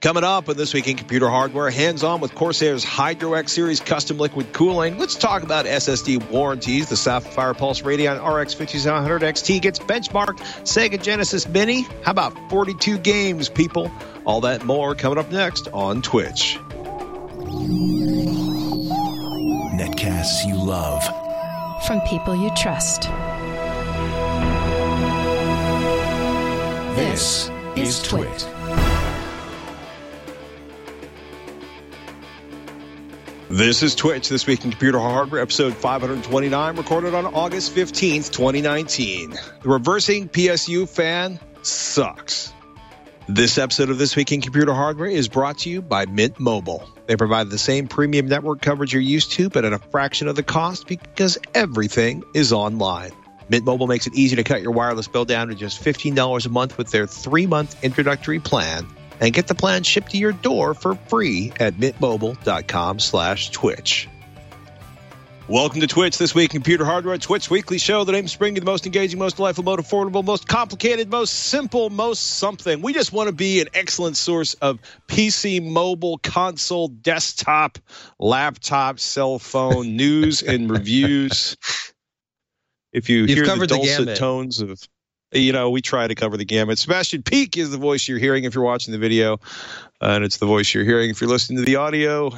Coming up on This Week in Computer Hardware, hands on with Corsair's Hydro X Series custom liquid cooling. Let's talk about SSD warranties. The Sapphire Pulse Radeon RX 5700 XT gets benchmarked. Sega Genesis Mini. How about 42 games, people? All that more coming up next on Twitch. Netcasts you love. From people you trust. This is Twit. This is Twitch, This Week in Computer Hardware, episode 529, recorded on August 15th, 2019. The reversing PSU fan sucks. This episode of This Week in Computer Hardware is brought to you by Mint Mobile. They provide the same premium network coverage you're used to, but at a fraction of the cost because everything is online. Mint Mobile makes it easy to cut your wireless bill down to just $15 a month with their three month introductory plan and get the plan shipped to your door for free at mintmobile.com slash twich. Welcome to Twitch, this week computer hardware, Twitch weekly show that aims to bring you the most engaging, most delightful, most affordable, most complicated, most simple, most something. We just want to be an excellent source of PC, mobile, console, desktop, laptop, cell phone news and reviews. If you You've hear the covered the dulcet gamut. tones of you know, we try to cover the gamut. Sebastian Peak is the voice you're hearing if you're watching the video, uh, and it's the voice you're hearing if you're listening to the audio.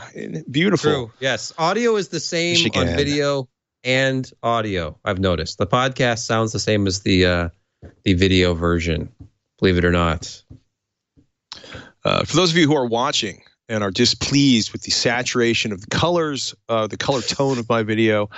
Beautiful. True. Yes. Audio is the same Michigan. on video and audio. I've noticed the podcast sounds the same as the uh, the video version. Believe it or not. Uh, for those of you who are watching and are displeased with the saturation of the colors, uh, the color tone of my video,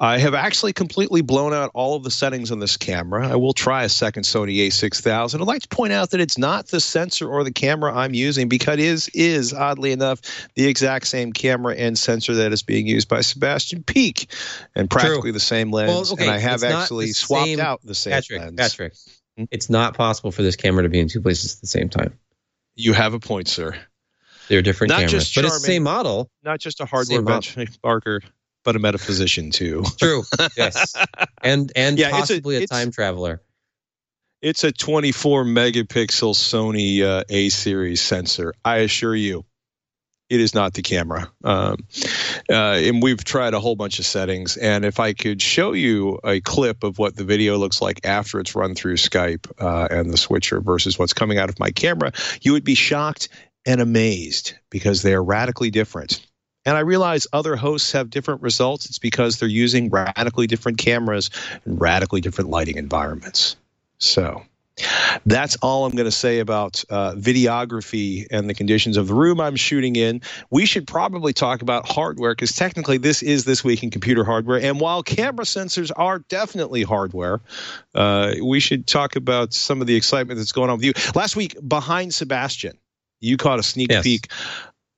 I have actually completely blown out all of the settings on this camera. I will try a second Sony a6000. I'd like to point out that it's not the sensor or the camera I'm using because it is, is oddly enough, the exact same camera and sensor that is being used by Sebastian Peak and practically the same lens. Well, okay, and I have actually swapped same- out the same Patrick, lens. Patrick, Hmm? it's not possible for this camera to be in two places at the same time. You have a point, sir. They're different Not cameras, just but it's the same model. Not just a hardware benchmarker, but a metaphysician too. True. yes. And and Yeah, it's a- possibly a, time traveler. It's a 24 megapixel Sony uh, A series sensor. I assure you, it is not the camera. Um, uh, and we've tried a whole bunch of settings. And if I could show you a clip of what the video looks like after it's run through Skype uh, and the switcher versus what's coming out of my camera, you would be shocked and amazed because they are radically different. And I realize other hosts have different results. It's because they're using radically different cameras and radically different lighting environments. So that's all I'm going to say about uh, videography and the conditions of the room I'm shooting in. We should probably talk about hardware because technically this is this week in computer hardware. And while camera sensors are definitely hardware, uh, we should talk about some of the excitement that's going on with you. Last week, behind Sebastian, you caught a sneak Yes. peek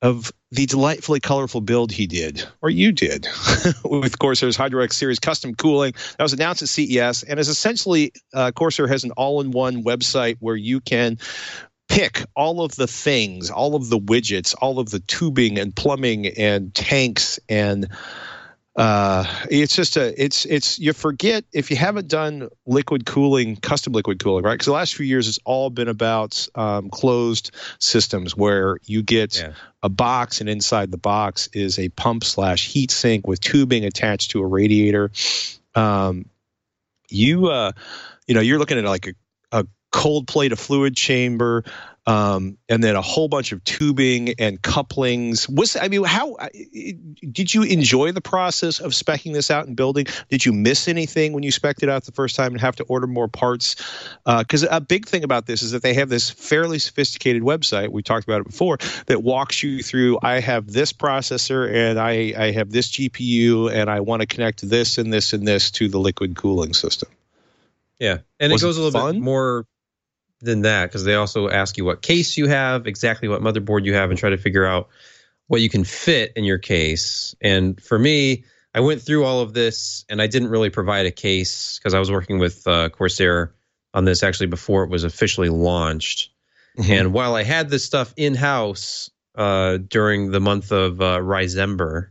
of the delightfully colorful build he did, or you did, with Corsair's HydroX series custom cooling. That was announced at CES and is essentially uh, Corsair has an all-in-one website where you can pick all of the things, all of the widgets, all of the tubing and plumbing and tanks and uh it's just a it's it's you forget if you haven't done liquid cooling custom liquid cooling right because the last few years it's all been about um, closed systems where you get Yeah. a box and inside the box is a pump slash heat sink with tubing attached to a radiator um you uh you know you're looking at like a, a cold plate of fluid chamber um, and then a whole bunch of tubing and couplings. Was I mean, how uh, did you enjoy the process of specking this out and building? Did you miss anything when you spec'd it out the first time and have to order more parts? Because a big thing about this is that they have this fairly sophisticated website. We talked about it before that walks you through. I have this processor and I, I have this GPU and I want to connect this and this and this to the liquid cooling system. Yeah, and Was it it goes a little fun? bit more than that because they also ask you what case you have, exactly what motherboard you have, and try to figure out what you can fit in your case. And for me, I went through all of this, and I didn't really provide a case because I was working with uh, Corsair on this actually before it was officially launched. And while I had this stuff in house uh, during the month of uh, Ricember,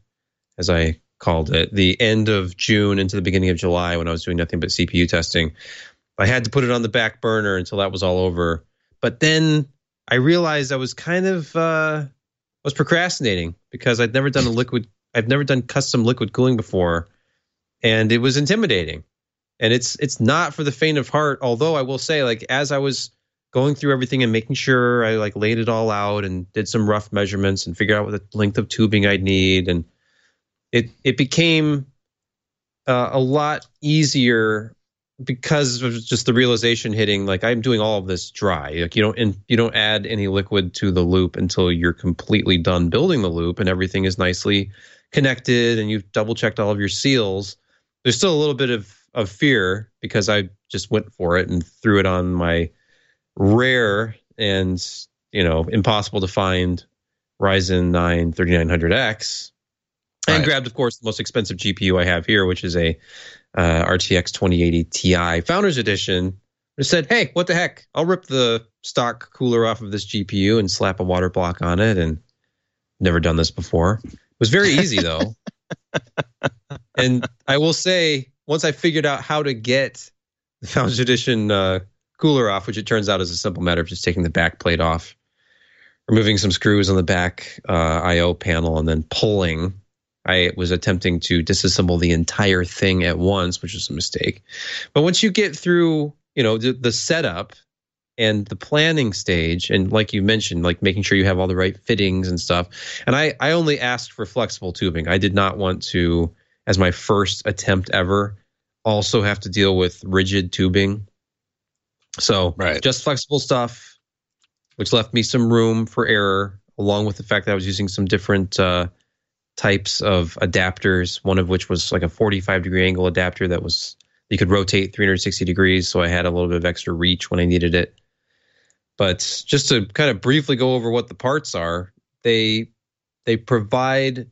as I called it, the end of June into the beginning of July when I was doing nothing but CPU testing, I had to put it on the back burner until that was all over. But then I realized I was kind of uh, was procrastinating because I'd never done a liquid. I've never done custom liquid cooling before, and it was intimidating. And it's it's not for the faint of heart. Although I will say, like as I was going through everything and making sure I like laid it all out and did some rough measurements and figured out what the length of tubing I'd need, and it it became uh, a lot easier because of just the realization hitting like i'm doing all of this dry. Like you don't and you don't add any liquid to the loop until you're completely done building the loop and everything is nicely connected and you've double checked all of your seals. There's still a little bit of of fear because i just went for it and threw it on my rare and you know impossible to find ryzen 9 3900x and Right. grabbed of course the most expensive gpu i have here which is a uh, RTX 2080 Ti Founders Edition. I said, "Hey, what the heck? I'll rip the stock cooler off of this GPU and slap a water block on it." And never done this before. It was very easy though. and I will say, once I figured out how to get the Founders Edition uh, cooler off, which it turns out is a simple matter of just taking the back plate off, removing some screws on the back uh, I/O panel, and then pulling I was attempting to disassemble the entire thing at once, which was a mistake. But once you get through, you know, the, the setup and the planning stage, and like you mentioned, like making sure you have all the right fittings and stuff. And I, I only asked for flexible tubing. I did not want to, as my first attempt ever, also have to deal with rigid tubing. So Right. just flexible stuff, which left me some room for error, along with the fact that I was using some different uh, types of adapters, one of which was like a 45 degree angle adapter that was you could rotate 360 degrees, so I had a little bit of extra reach when I needed it. But just to kind of briefly go over what the parts are, they they provide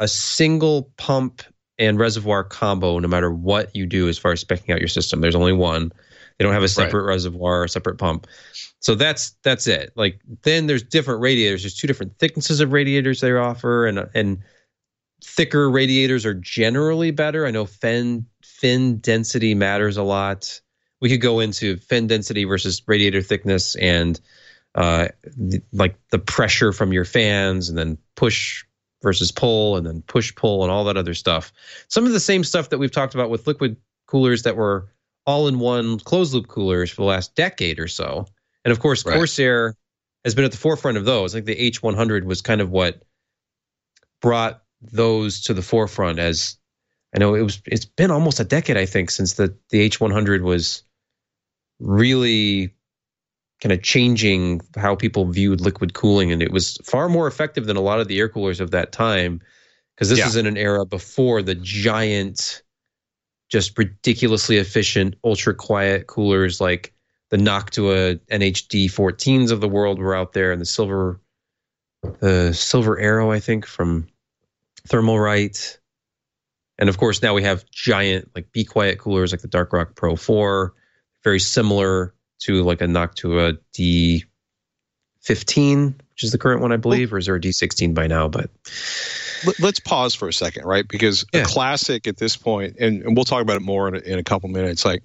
a single pump and reservoir combo no matter what you do as far as specking out your system. There's only one. They don't have a separate reservoir or separate pump. So that's that's it. Like then there's different radiators. There's two different thicknesses of radiators they offer, and and thicker radiators are generally better. I know fin fin density matters a lot. We could go into fin density versus radiator thickness and uh, the, like the pressure from your fans, and then push versus pull, and then push pull, and all that other stuff. Some of the same stuff that we've talked about with liquid coolers that were all in one closed loop coolers for the last decade or so. And of course, Right. Corsair has been at the forefront of those. Like the H100 was kind of what brought those to the forefront as I know it was it's been almost a decade I think since the the H100 was really kind of changing how people viewed liquid cooling and it was far more effective than a lot of the air coolers of that time because this Yeah. is in an era before the giant just ridiculously efficient ultra quiet coolers like the Noctua NH-D14s of the world were out there and the silver the silver arrow I think from Thermalright. And of course now we have giant like be quiet coolers like the Dark Rock Pro 4 very similar to like a Noctua D15 which is the current one I believe or is there a D16 by now? But Let's pause for a second, right? Because Yeah. a classic at this point, and, and we'll talk about it more in a, in a couple minutes. Like,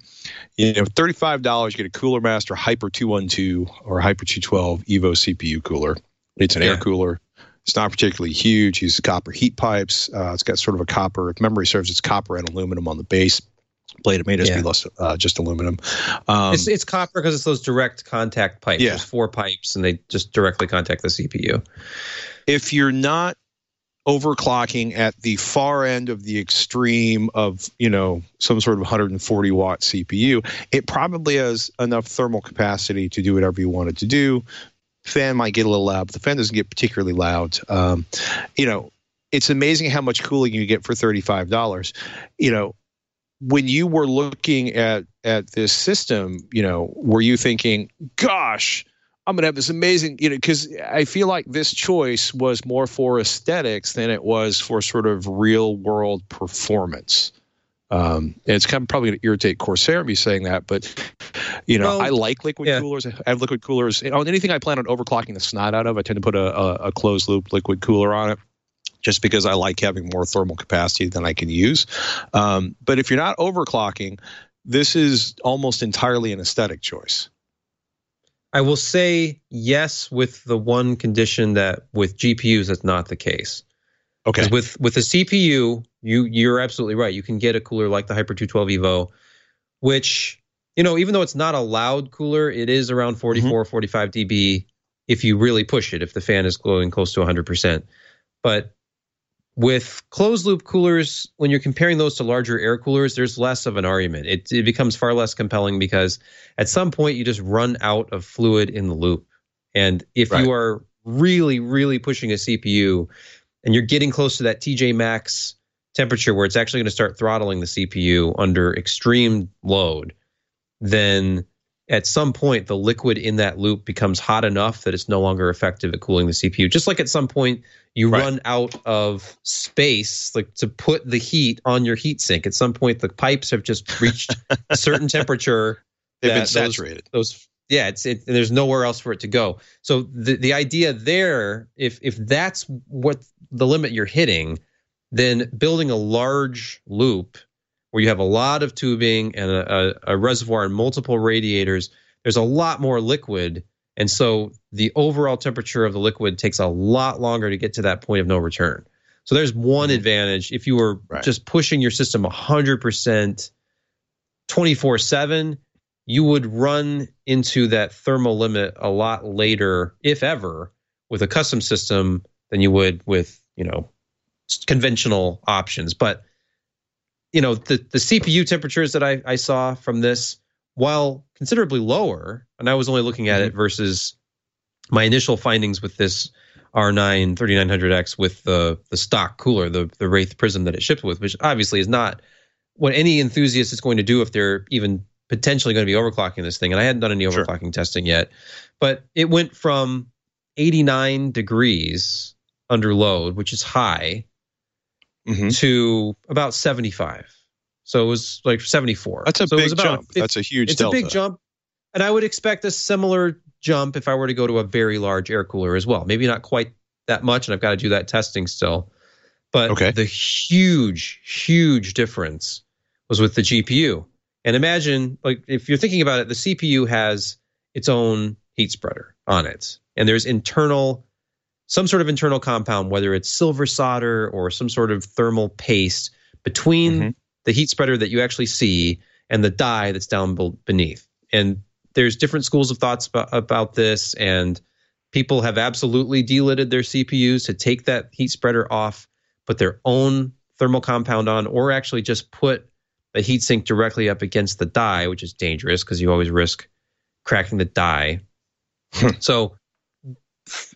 you know, thirty-five dollars, you get a Cooler Master Hyper Two One Two or Hyper Two Twelve Evo CPU cooler. It's an air cooler. It's not particularly huge. Uses copper heat pipes. Uh, it's got sort of a copper. If memory serves, it's copper and aluminum on the base plate. It may just Yeah. be less, uh, just aluminum. Um, it's it's copper because it's those direct contact pipes. Yeah. There's four pipes and they just directly contact the CPU. if you're not overclocking at the far end of the extreme of you know some sort of 140 watt cpu it probably has enough thermal capacity to do whatever you want it to do. Fan might get a little loud but the fan doesn't get particularly loud. Um, you know it's amazing how much cooling you get for $35 you know when you were looking at at this system you know were you thinking gosh I'm gonna have this amazing, you know, because I feel like this choice was more for aesthetics than it was for sort of real world performance. Um, and it's kind of probably going to irritate Corsair me saying that, but you know, Well, I like liquid yeah. coolers. I have liquid coolers on anything I plan on overclocking the snot out of. I tend to put a, a, a closed loop liquid cooler on it. Just because I like having more thermal capacity than I can use. Um, but if you're not overclocking, this is almost entirely an aesthetic choice. I will say yes with the one condition that with GPUs that's not the case. Okay. With with a CPU, you you're absolutely right. You can get a cooler like the Hyper 212 Evo, which you know, even though it's not a loud cooler, it is around 44, mm-hmm. 45 dB if you really push it. If the fan is glowing close to 100 percent, but with closed loop coolers, when you're comparing those to larger air coolers, there's less of an argument. It, it becomes far less compelling because at some point you just run out of fluid in the loop. And if Right. you are really, really pushing a CPU and you're getting close to that TJ max temperature where it's actually going to start throttling the CPU under extreme load, then at some point the liquid in that loop becomes hot enough that it's no longer effective at cooling the CPU. Just like at some point you Right. run out of space like to put the heat on your heat sink. At some point the pipes have just reached a certain temperature They've been that those- saturated. those yeah it's it, there's nowhere else for it to go so the the idea there if if that's what the limit you're hitting then building a large loop where you have a lot of tubing and a, a, a reservoir and multiple radiators there's a lot more liquid and so the overall temperature of the liquid takes a lot longer to get to that point of no return so there's one Mhm. advantage if you were Right. just pushing your system 100% 24 7 you would run into that thermal limit a lot later, if ever, with a custom system than you would with, you know, conventional options. But, you know, the, the CPU temperatures that I, I saw from this, while considerably lower, and I was only looking at it versus my initial findings with this R9 3900X with the the stock cooler, the the Wraith Prism that it shipped with, which obviously is not what any enthusiast is going to do if they're even potentially going to be overclocking this thing. And I hadn't done any Sure. overclocking testing yet, but it went from 89 degrees under load, which is high, hmm to about 75. So it was like 74. That's a so big about jump. That's a huge it's delta. a big jump and i would expect a similar jump if i were to go to a very large air cooler as well maybe not quite that much and i've got to do that testing still but Okay. the huge huge difference was with the gpu and imagine like if you're thinking about it the cpu has its own heat spreader on it and there's internal some sort of internal compound whether it's silver solder or some sort of thermal paste between Mhm. The heat spreader that you actually see and the die that's down beneath. And there's different schools of thoughts about, about this, and people have absolutely delidded their CPUs to take that heat spreader off, put their own thermal compound on, or actually just put the heat sink directly up against the die, which is dangerous because you always risk cracking the die. so,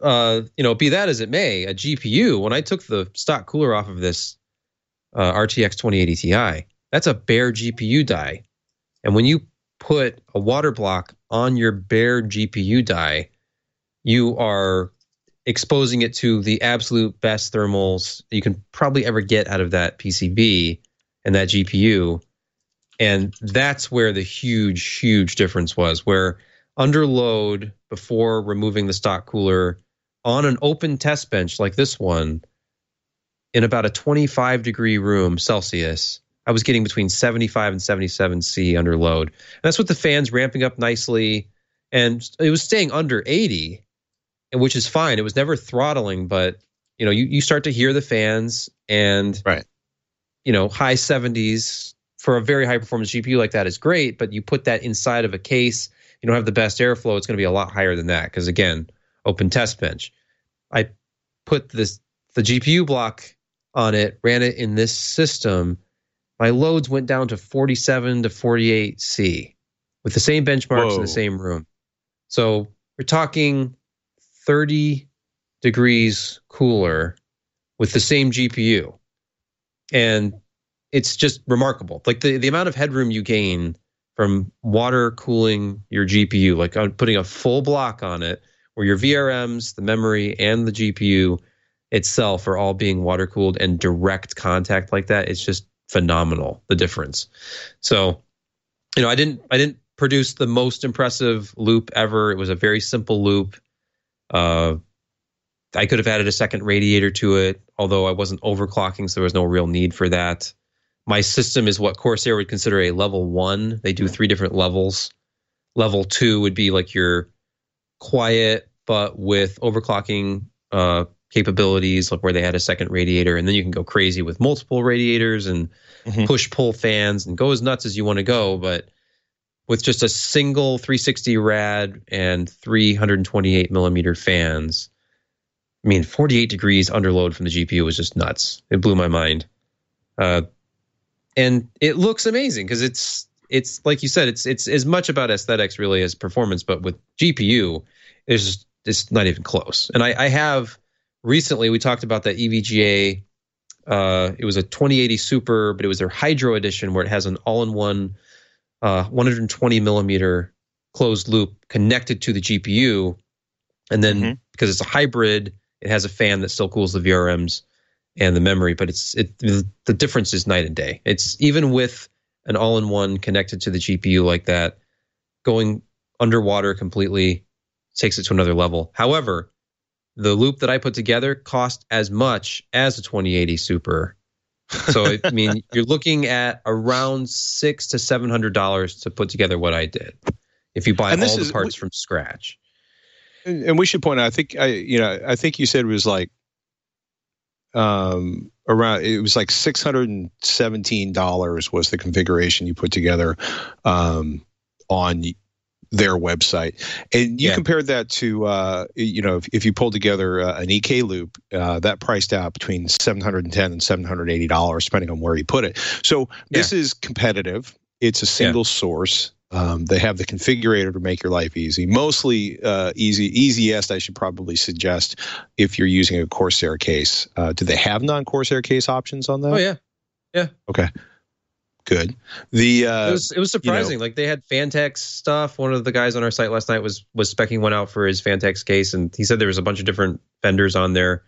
uh, you know, be that as it may, a GPU, when I took the stock cooler off of this uh, RTX 2080 Ti, that's a bare GPU die. And when you put a water block on your bare GPU die, you are exposing it to the absolute best thermals you can probably ever get out of that PCB and that GPU. And that's where the huge, huge difference was. Where under load before removing the stock cooler on an open test bench like this one, in about a 25 degree room Celsius, I was getting between 75 and 77 C under load. And that's with the fans ramping up nicely. And it was staying under 80, and which is fine. It was never throttling, but you know, you, you start to hear the fans and Right. you know, high 70s for a very high performance GPU like that is great, but you put that inside of a case, you don't have the best airflow, it's going to be a lot higher than that because again, open test bench. I put this the GPU block on it, ran it in this system. My loads went down to 47 to 48 C with the same benchmarks in the same room. So we're talking 30 degrees cooler with the same GPU. And it's just remarkable. Like the, the amount of headroom you gain from water cooling your GPU, like putting a full block on it where your VRMs, the memory, and the GPU itself are all being water cooled and direct contact like that. It's just phenomenal the difference. So, you know, I didn't I didn't produce the most impressive loop ever. It was a very simple loop. Uh, I could have added a second radiator to it, although I wasn't overclocking, so there was no real need for that. My system is what Corsair would consider a level one. They do three different levels. Level two would be like your quiet, but with overclocking uh, capabilities, like where they had a second radiator, and then you can go crazy with multiple radiators and Mhm. push pull fans and go as nuts as you want to go. But with just a single 360 rad and 328 millimeter fans, I mean, 48 degrees under load from the GPU was just nuts. It blew my mind. Uh, and it looks amazing because it's it's like you said, it's it's as much about aesthetics really as performance. But with GPU, it's just it's not even close. And I, I have recently we talked about that EVGA. Uh, it was a 2080 Super, but it was their Hydro edition where it has an all-in-one uh, 120 millimeter closed loop connected to the GPU, and then Mhm. because it's a hybrid, it has a fan that still cools the VRMs and the memory. But it's it the difference is night and day. It's even with an all-in-one connected to the GPU like that, going underwater completely takes it to another level. However, the loop that I put together cost as much as a 2080 Super. So I mean, you're looking at around six to seven hundred dollars to put together what I did. If you buy all the is- parts from scratch. And, and we should point out, I think I, you know, I think you said it was like, um, around it was like six hundred and seventeen dollars was the configuration you put together, um, on their website, and you Yeah. compared that to, uh, you know, if, if you pulled together uh, an EK loop, uh, that priced out between seven hundred and ten and seven hundred eighty dollars, depending on where you put it. So this is competitive. It's a single source. Um, they have the configurator to make your life easy. Mostly uh, easy, easiest. I should probably suggest if you're using a Corsair case. Uh, do they have non-Corsair case options on that? Oh yeah, good. The uh, it was it was surprising. like they had Phanteks stuff. One of the guys on our site last night was was specking one out for his Phanteks case, and he said there was a bunch of different vendors on there.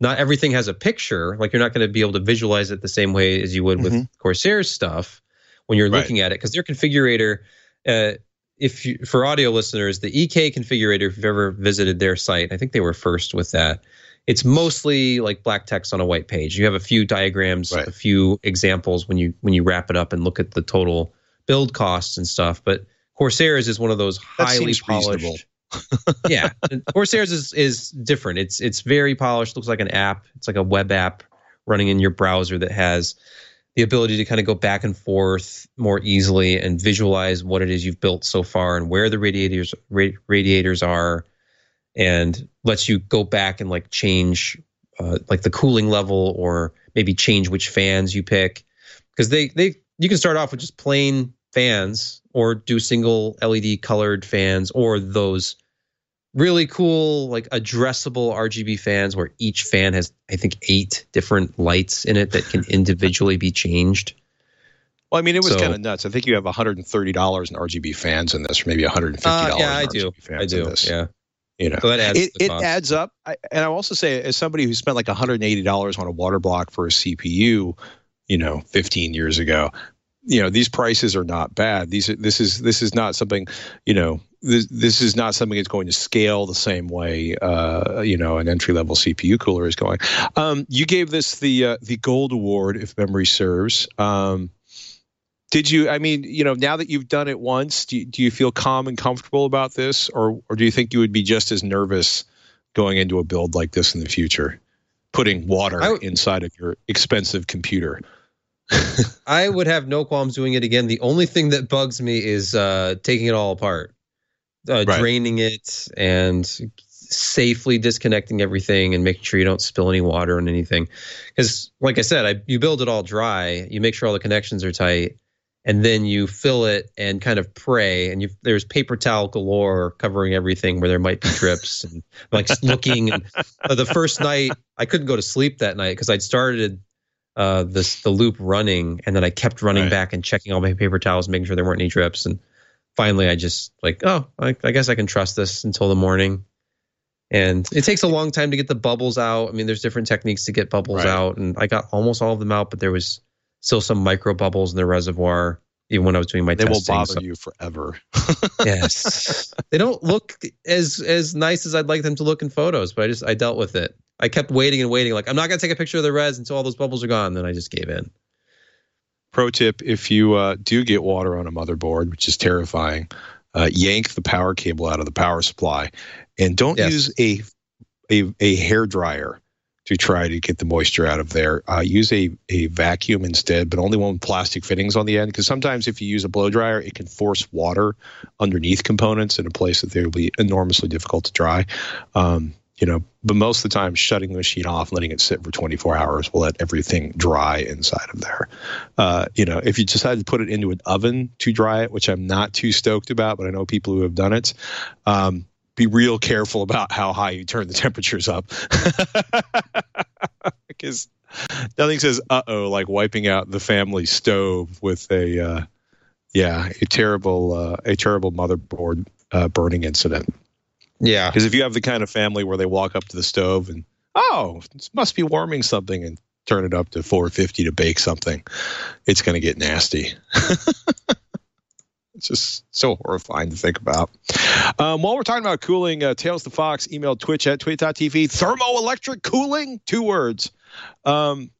Not everything has a picture. Like you're not going to be able to visualize it the same way as you would with Mhm. Corsair's stuff when you're Right. looking at it, because their configurator. Uh, if you, for audio listeners, the EK configurator, if you've ever visited their site, I think they were first with that. It's mostly like black text on a white page. You have a few diagrams, Right. a few examples when you when you wrap it up and look at the total build costs and stuff. But Corsairs is one of those highly polished. yeah, Corsairs is is different. It's it's very polished. Looks like an app. It's like a web app running in your browser that has the ability to kind of go back and forth more easily and visualize what it is you've built so far and where the radiators ra- radiators are, and lets you go back and like change uh, like the cooling level or maybe change which fans you pick because they they you can start off with just plain fans or do single LED colored fans or those really cool like addressable RGB fans where each fan has I think eight different lights in it that can individually be changed. well, I mean, it was so- kind of nuts. I think you have 130 dollars in RGB fans in this, or maybe 150 Uh, dollars. yeah, I do. I do. this. Yeah. You know, So adds it, it adds up. I, and I'll also say, as somebody who spent like $180 on a water block for a CPU, you know, 15 years ago, you know, these prices are not bad. These are, this is this is not something, you know, this this is not something that's going to scale the same way, uh, you know, an entry level CPU cooler is going. Um, you gave this the uh, the gold award, if memory serves. Um, did you? I mean, you know, now that you've done it once, do you, do you feel calm and comfortable about this, or or do you think you would be just as nervous going into a build like this in the future, putting water w- inside of your expensive computer? I would have no qualms doing it again. The only thing that bugs me is uh, taking it all apart, uh, Right. draining it, and safely disconnecting everything and making sure you don't spill any water on anything. Because, like I said, I, you build it all dry, you make sure all the connections are tight, and then you fill it and kind of pray. And you, there's paper towel galore covering everything where there might be drips and like looking. And uh, the first night, I couldn't go to sleep that night because I'd started uh, this the loop running, and then I kept running Right. back and checking all my paper towels, making sure there weren't any drips. And finally, I just like, oh, I, I guess I can trust this until the morning. And it takes a long time to get the bubbles out. I mean, there's different techniques to get bubbles Right. out, and I got almost all of them out, but there was still some micro bubbles in the reservoir, even when I was doing my They will bother So- you forever. yes, they don't look as as nice as I'd like them to look in photos, but I just I dealt with it. I kept waiting and waiting, like I'm not gonna take a picture of the res until all those bubbles are gone. Then I just gave in. Pro tip: If you uh, do get water on a motherboard, which is terrifying, uh, yank the power cable out of the power supply, and don't Yes. use a a, a hair dryer to try to get the moisture out of there. Uh, use a, a vacuum instead, but only one with plastic fittings on the end. Because sometimes if you use a blow dryer, it can force water underneath components in a place that they will be enormously difficult to dry. Um, you know, but most of the time, shutting the machine off, letting it sit for 24 hours will let everything dry inside of there. Uh, you know, if you decide to put it into an oven to dry it, which I'm not too stoked about, but I know people who have done it. Um, be real careful about how high you turn the temperatures up. Because nothing says uh-oh like wiping out the family stove with a uh, yeah a terrible uh, a terrible motherboard uh, burning incident. Yeah. because if you have the kind of family where they walk up to the stove and oh this must be warming something and turn it up to 450 to bake something it's going to get nasty it's just so horrifying to think about. Um, while we're talking about cooling uh, tails the fox emailed twitch at twit.tv thermoelectric cooling? Two words. Um,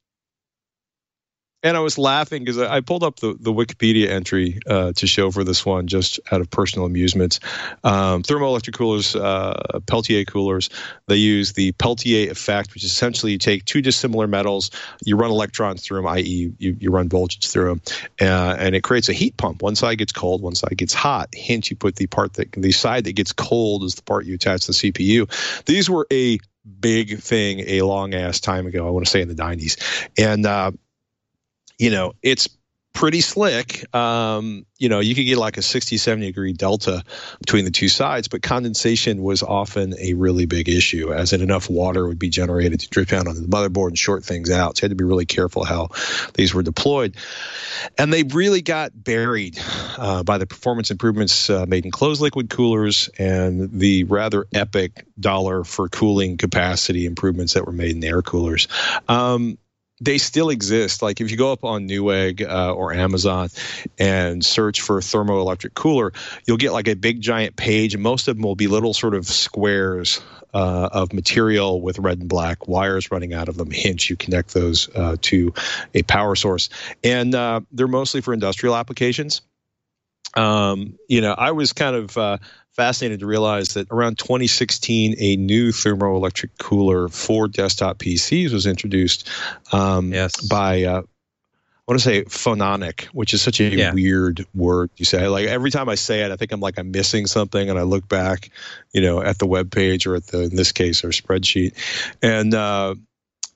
and I was laughing because I pulled up the, the Wikipedia entry uh, to show for this one just out of personal amusement. Um, thermoelectric coolers, uh, Peltier coolers, they use the Peltier effect, which is essentially you take two dissimilar metals, you run electrons through them, i.e., you, you run voltage through them, uh, and it creates a heat pump. One side gets cold, one side gets hot. Hint, you put the part that the side that gets cold is the part you attach to the CPU. These were a big thing a long ass time ago. I want to say in the 90s, and uh, you know, it's pretty slick. Um, you know, you could get like a 60, 70 degree delta between the two sides, but condensation was often a really big issue, as in enough water would be generated to drip down on the motherboard and short things out. So you had to be really careful how these were deployed. And they really got buried uh, by the performance improvements uh, made in closed liquid coolers and the rather epic dollar for cooling capacity improvements that were made in air coolers. Um, they still exist. Like if you go up on Newegg uh, or Amazon and search for thermoelectric cooler, you'll get like a big giant page, most of them will be little sort of squares uh, of material with red and black wires running out of them. Hence, you connect those uh, to a power source, and uh, they're mostly for industrial applications. Um, you know, I was kind of uh, fascinated to realize that around 2016, a new thermoelectric cooler for desktop PCs was introduced um, Yes. by. Uh, I want to say phononic, which is such a Yeah. weird word. You say like every time I say it, I think I'm like I'm missing something, and I look back, you know, at the web page or at the in this case our spreadsheet, and uh,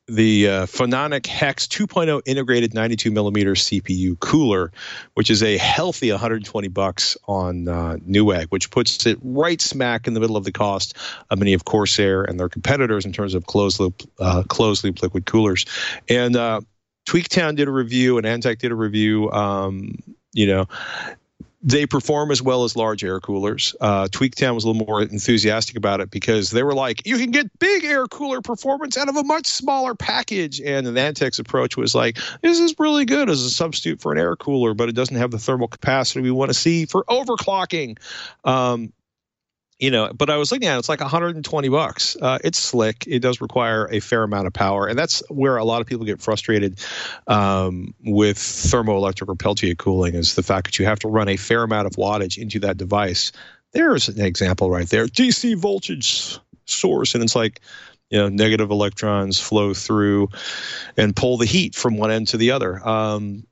the uh, Phononic Hex 2.0 integrated 92 millimeter CPU cooler, which is a healthy 120 bucks on uh, Newegg, which puts it right smack in the middle of the cost of many of Corsair and their competitors in terms of closed loop uh, closed loop liquid coolers. And uh, Tweaktown did a review, and AnandTech did a review. Um, you know, they perform as well as large air coolers. Uh, Tweaktown was a little more enthusiastic about it because they were like, you can get big air cooler performance out of a much smaller package. And the AnandTech's approach was like, this is really good as a substitute for an air cooler, but it doesn't have the thermal capacity we want to see for overclocking. Um, you know, but I was looking at it, it's like 120 bucks. Uh, it's slick. It does require a fair amount of power, and that's where a lot of people get frustrated um, with thermoelectric or Peltier cooling is the fact that you have to run a fair amount of wattage into that device. There's an example right there: DC voltage source, and it's like you know negative electrons flow through and pull the heat from one end to the other. Um,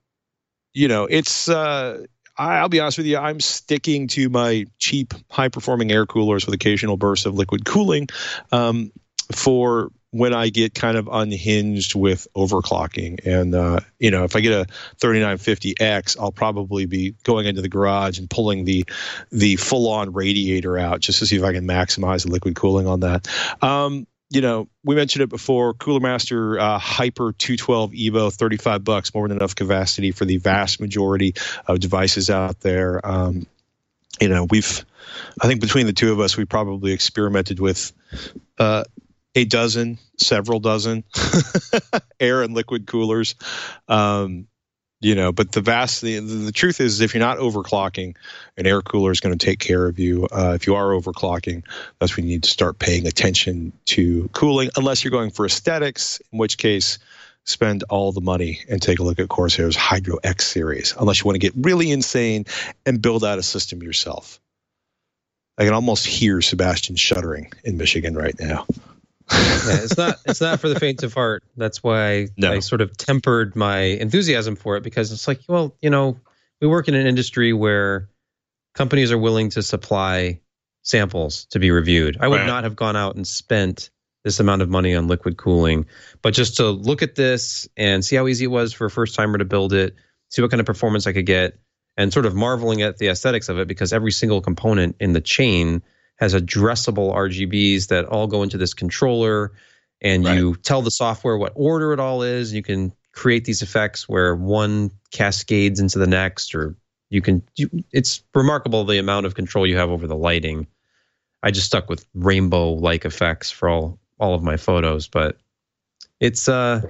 you know, it's. Uh, I- I'll be honest with you. I'm sticking to my cheap, high-performing air coolers with occasional bursts of liquid cooling um, for when I get kind of unhinged with overclocking. And uh, you know, if I get a 3950X, I'll probably be going into the garage and pulling the the full-on radiator out just to see if I can maximize the liquid cooling on that. Um, you know, we mentioned it before. Cooler Master uh, Hyper 212 Evo, 35 bucks, more than enough capacity for the vast majority of devices out there. Um, you know, we've, I think between the two of us, we probably experimented with uh, a dozen, several dozen air and liquid coolers. Um, you know, but the vast, the, the truth is, if you're not overclocking, an air cooler is going to take care of you. Uh, if you are overclocking, that's when you need to start paying attention to cooling, unless you're going for aesthetics, in which case, spend all the money and take a look at Corsair's Hydro X series, unless you want to get really insane and build out a system yourself. I can almost hear Sebastian shuddering in Michigan right now. Yeah, it's not it's not for the faint of heart. That's why No. I sort of tempered my enthusiasm for it because it's like, well, you know, we work in an industry where companies are willing to supply samples to be reviewed. I would Right. not have gone out and spent this amount of money on liquid cooling, but just to look at this and see how easy it was for a first timer to build it, see what kind of performance I could get, and sort of marveling at the aesthetics of it because every single component in the chain has addressable RGBs that all go into this controller, and you tell the software what order it all is. You can create these effects where one cascades into the next, or you can. You, it's remarkable the amount of control you have over the lighting. I just stuck with rainbow-like effects for all all of my photos, but it's uh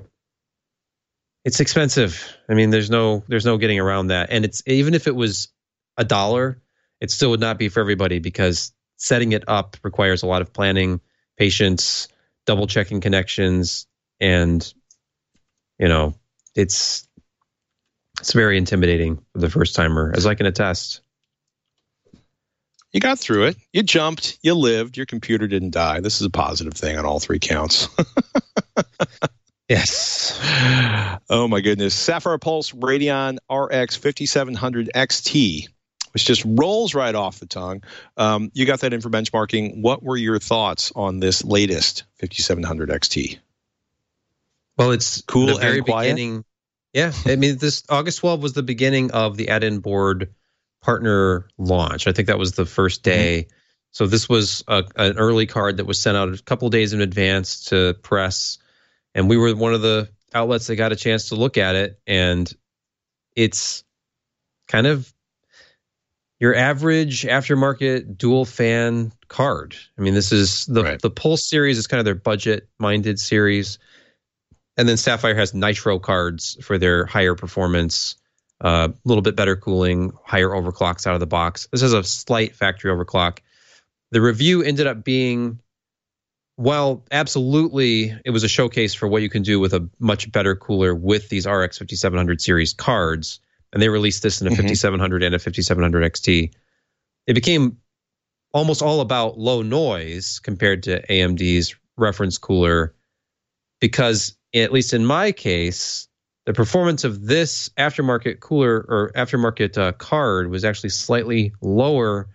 it's expensive. I mean, there's no there's no getting around that. And it's even if it was a dollar, it still would not be for everybody because setting it up requires a lot of planning, patience, double checking connections, and you know, it's it's very intimidating for the first timer, as I can attest. You got through it. You jumped. You lived. Your computer didn't die. This is a positive thing on all three counts. Yes. oh my goodness. Sapphire Pulse Radeon RX 5700 XT, which just rolls right off the tongue. Um, you got that in for benchmarking. What were your thoughts on this latest 5700 XT? Well, it's Cool the very beginning. Yeah, I mean, this August 12 was the beginning of the add-in board partner launch. I think that was the first day. So this was a, an early card that was sent out a couple days in advance to press, and we were one of the outlets that got a chance to look at it. And it's kind of your average aftermarket dual fan card. I mean, this is the Right. the Pulse series is kind of their budget minded series and then Sapphire has Nitro cards for their higher performance, a uh, little bit better cooling, higher overclocks out of the box. This has a slight factory overclock. The review ended up being, well, absolutely, it was a showcase for what you can do with a much better cooler with these RX 5700 series cards. And they released this in a Mhm. 5700 and a 5700 XT. It became almost all about low noise compared to AMD's reference cooler because at least in my case, the performance of this aftermarket cooler or aftermarket uh, card was actually slightly lower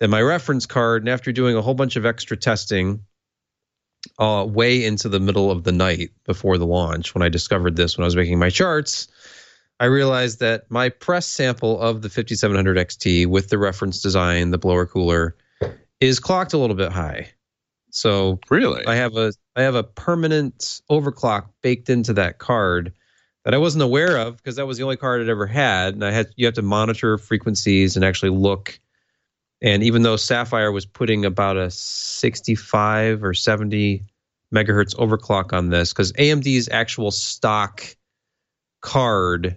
than my reference card. And after doing a whole bunch of extra testing, uh, way into the middle of the night before the launch, when I discovered this, when I was making my charts, I realized that my press sample of the 5700 XT with the reference design, the blower cooler, is clocked a little bit high. So Really? I have a I have a permanent overclock baked into that card that I wasn't aware of because that was the only card I'd ever had. And I had you have to monitor frequencies and actually look. And even though Sapphire was putting about a 65 or 70 megahertz overclock on this, because AMD's actual stock card,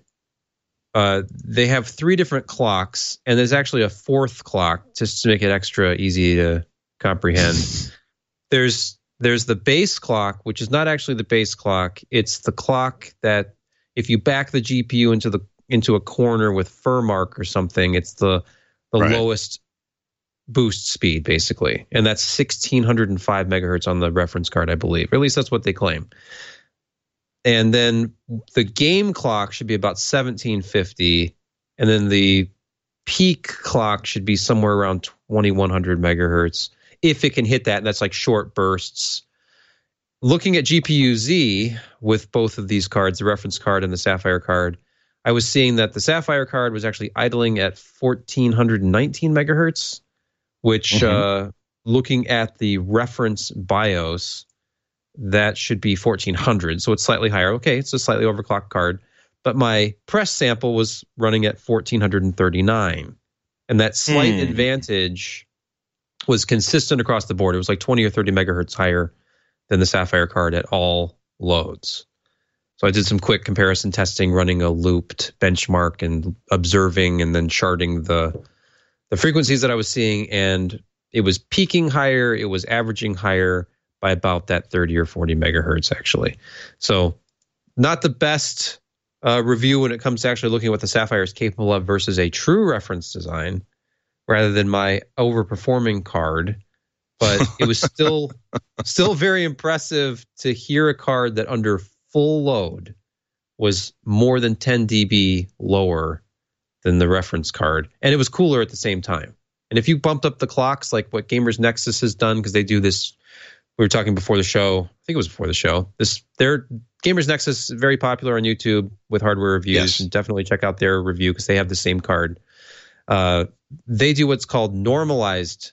uh, they have three different clocks, and there's actually a fourth clock just to make it extra easy to comprehend there's there's the base clock, which is not actually the base clock. It's the clock that if you back the GPU into the into a corner with Furmark or something, it's the the Right. lowest boost speed basically, and that's 1605 megahertz on the reference card, I believe. Or at least that's what they claim. And then the game clock should be about 1750, and then the peak clock should be somewhere around 2100 megahertz if it can hit that. And that's like short bursts. Looking at GPU Z with both of these cards, the reference card and the Sapphire card, I was seeing that the Sapphire card was actually idling at 1419 megahertz, which, Mhm. uh, looking at the reference BIOS, that should be 1400. So it's slightly higher. Okay, it's a slightly overclocked card. But my press sample was running at 1439. And that slight Hmm. advantage was consistent across the board. It was like 20 or 30 megahertz higher than the Sapphire card at all loads. So I did some quick comparison testing, running a looped benchmark and observing and then charting the the frequencies that I was seeing, and it was peaking higher, it was averaging higher by about that 30 or 40 megahertz actually. So not the best uh, review when it comes to actually looking at what the Sapphire is capable of versus a true reference design. rather than my overperforming card. But it was still still very impressive to hear a card that under full load was more than 10 dB lower than the reference card, and it was cooler at the same time. And if you bumped up the clocks, like what Gamers Nexus has done, because they do this, we were talking before the show. I think it was before the show. This their Gamers Nexus is very popular on YouTube with hardware reviews, Yes. and definitely check out their review because they have the same card. Uh, they do what's called normalized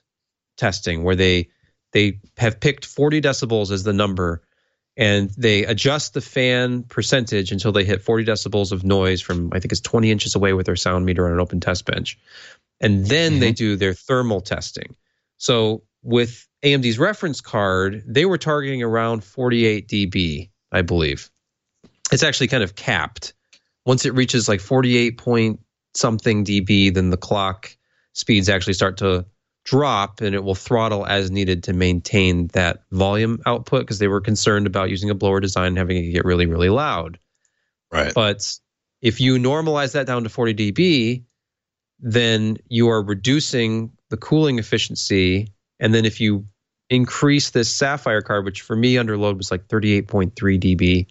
testing, where they they have picked 40 decibels as the number, and they adjust the fan percentage until they hit 40 decibels of noise from I think it's 20 inches away with their sound meter on an open test bench, and then they do their thermal testing. So with AMD's reference card, they were targeting around 48 dB, I believe. It's actually kind of capped. Once it reaches like 48 point something dB, then the clock speeds actually start to drop and it will throttle as needed to maintain that volume output because they were concerned about using a blower design and having it get really, really loud. Right. But if you normalize that down to 40 dB, then you are reducing the cooling efficiency. And then if you increase this Sapphire card, which for me under load was like 38.3 dB,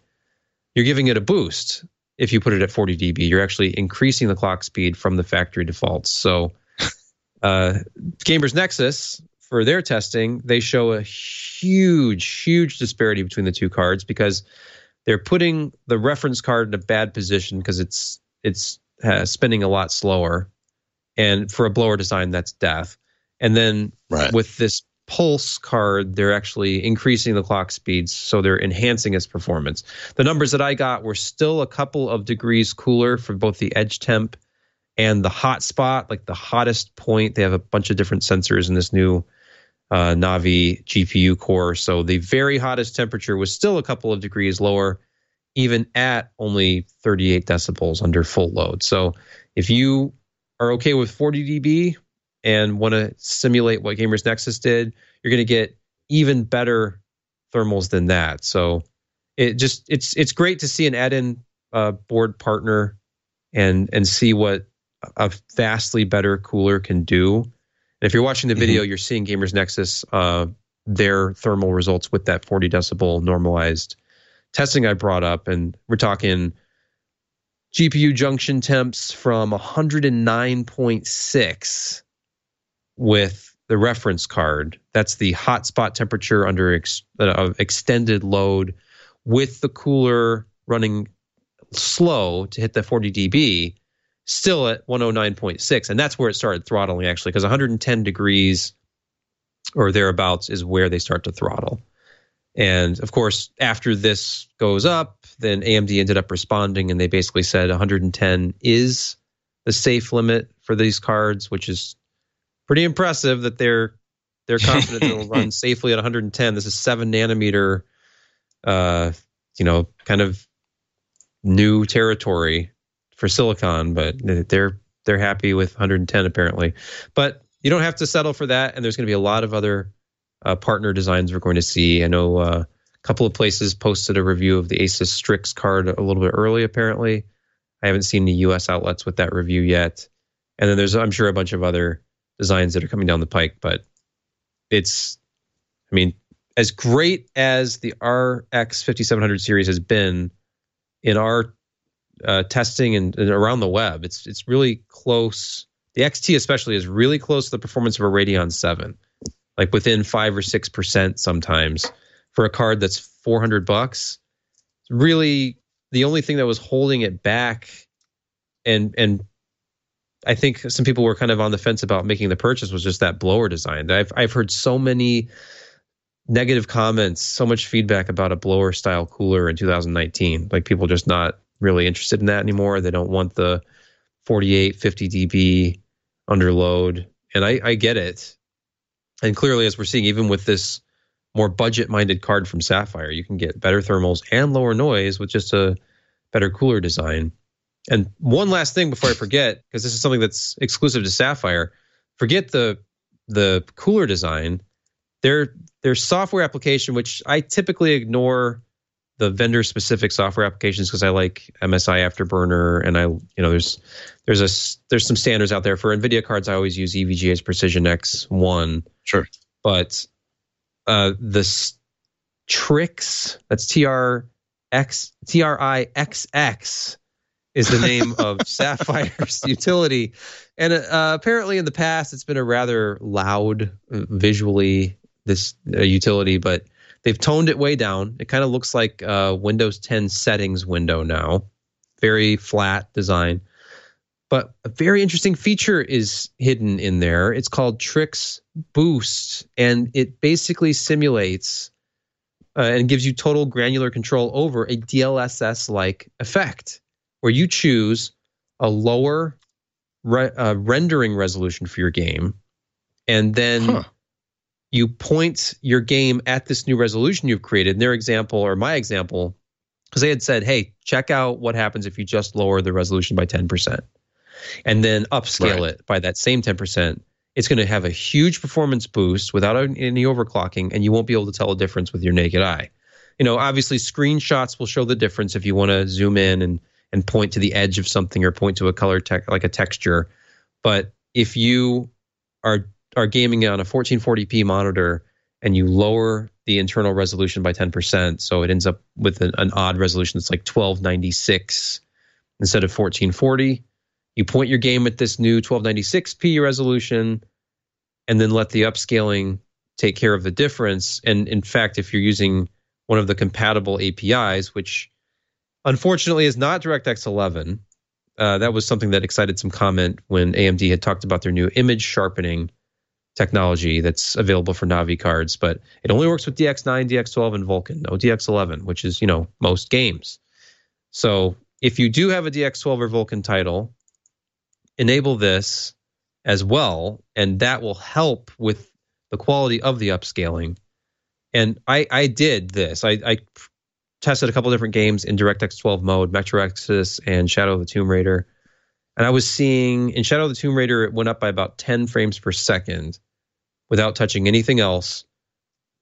you're giving it a boost. If you put it at 40 dB, you're actually increasing the clock speed from the factory defaults. So, uh, Gamers Nexus for their testing, they show a huge, huge disparity between the two cards because they're putting the reference card in a bad position because it's it's uh, spinning a lot slower, and for a blower design, that's death. And then Right. with this pulse card, they're actually increasing the clock speeds, so they're enhancing its performance. The numbers that I got were still a couple of degrees cooler for both the edge temp and the hot spot, like the hottest point. They have a bunch of different sensors in this new uh, Navi GPU core. So the very hottest temperature was still a couple of degrees lower, even at only 38 decibels under full load. So if you are okay with 40 dB and want to simulate what Gamers Nexus did, you're going to get even better thermals than that. So it just it's it's great to see an add-in uh, board partner and and see what a vastly better cooler can do. And if you're watching the video, you're seeing Gamers Nexus uh, their thermal results with that 40 decibel normalized testing I brought up, and we're talking GPU junction temps from 109.6 with the reference card. That's the hotspot temperature under ex- uh, extended load with the cooler running slow to hit the 40 dB, still at 109.6. And that's where it started throttling actually, because 110 degrees or thereabouts is where they start to throttle. And of course, after this goes up, then AMD ended up responding and they basically said 110 is the safe limit for these cards, which is pretty impressive that they're they're confident it'll run safely at 110. This is seven nanometer, uh, you know, kind of new territory for silicon, but they're they're happy with 110 apparently. But you don't have to settle for that, and there's going to be a lot of other uh, partner designs we're going to see. I know uh, a couple of places posted a review of the Asus Strix card a little bit early. Apparently, I haven't seen the U.S. outlets with that review yet. And then there's, I'm sure, a bunch of other designs that are coming down the pike. But it's, I mean, as great as the RX 5700 series has been in our uh, testing and, and around the web, it's it's really close. The XT especially is really close to the performance of a Radeon 7 like within five or six percent sometimes for a card that's 400 bucks really the only thing that was holding it back and and i think some people were kind of on the fence about making the purchase was just that blower design. I've i've heard so many negative comments so much feedback about a blower style cooler in 2019 like people just not really interested in that anymore. They don't want the 48 50 db under load and i i get it. And clearly, as we're seeing, even with this more budget minded card from Sapphire, you can get better thermals and lower noise with just a better cooler design. And one last thing before I forget, because this is something that's exclusive to Sapphire, forget the the cooler design. Their their software application, which I typically ignore the vendor specific software applications because I like MSI Afterburner and I you know there's there's a there's some standards out there for Nvidia cards. I always use EVGA's Precision X one. Sure. But uh, the TriXX that's T R X T R I X X is the name of Sapphire's utility, and uh, apparently in the past it's been a rather loud uh, visually this uh, utility, but they've toned it way down. It kind of looks like uh, Windows 10 settings window now, very flat design. But a very interesting feature is hidden in there. It's called TriXX Boost, and it basically simulates uh, and gives you total granular control over a DLSS like effect, where you choose a lower re- uh, rendering resolution for your game, and then huh. you point your game at this new resolution you've created. In their example, or my example, because they had said, hey, check out what happens if you just lower the resolution by 10% and then upscale right. it by that same 10% it's going to have a huge performance boost without any overclocking, and you won't be able to tell a difference with your naked eye. You know, obviously, screenshots will show the difference if you want to zoom in and and point to the edge of something or point to a color tech like a texture. But if you are are gaming on a 1440p monitor and you lower the internal resolution by 10%, so it ends up with an, an odd resolution that's like 1296 instead of 1440 you point your game at this new 1296p resolution and then let the upscaling take care of the difference. And in fact, if you're using one of the compatible APIs, which unfortunately is not DirectX 11, uh, that was something that excited some comment when AMD had talked about their new image sharpening technology that's available for Navi cards, but it only works with DX9, DX12, and Vulkan, no DX11, which is, you know, most games. So if you do have a DX12 or Vulkan title, enable this as well, and that will help with the quality of the upscaling. And I, I did this. I, I tested a couple different games in DirectX 12 mode, Metro Exodus and Shadow of the Tomb Raider. And I was seeing in Shadow of the Tomb Raider, it went up by about 10 frames per second without touching anything else.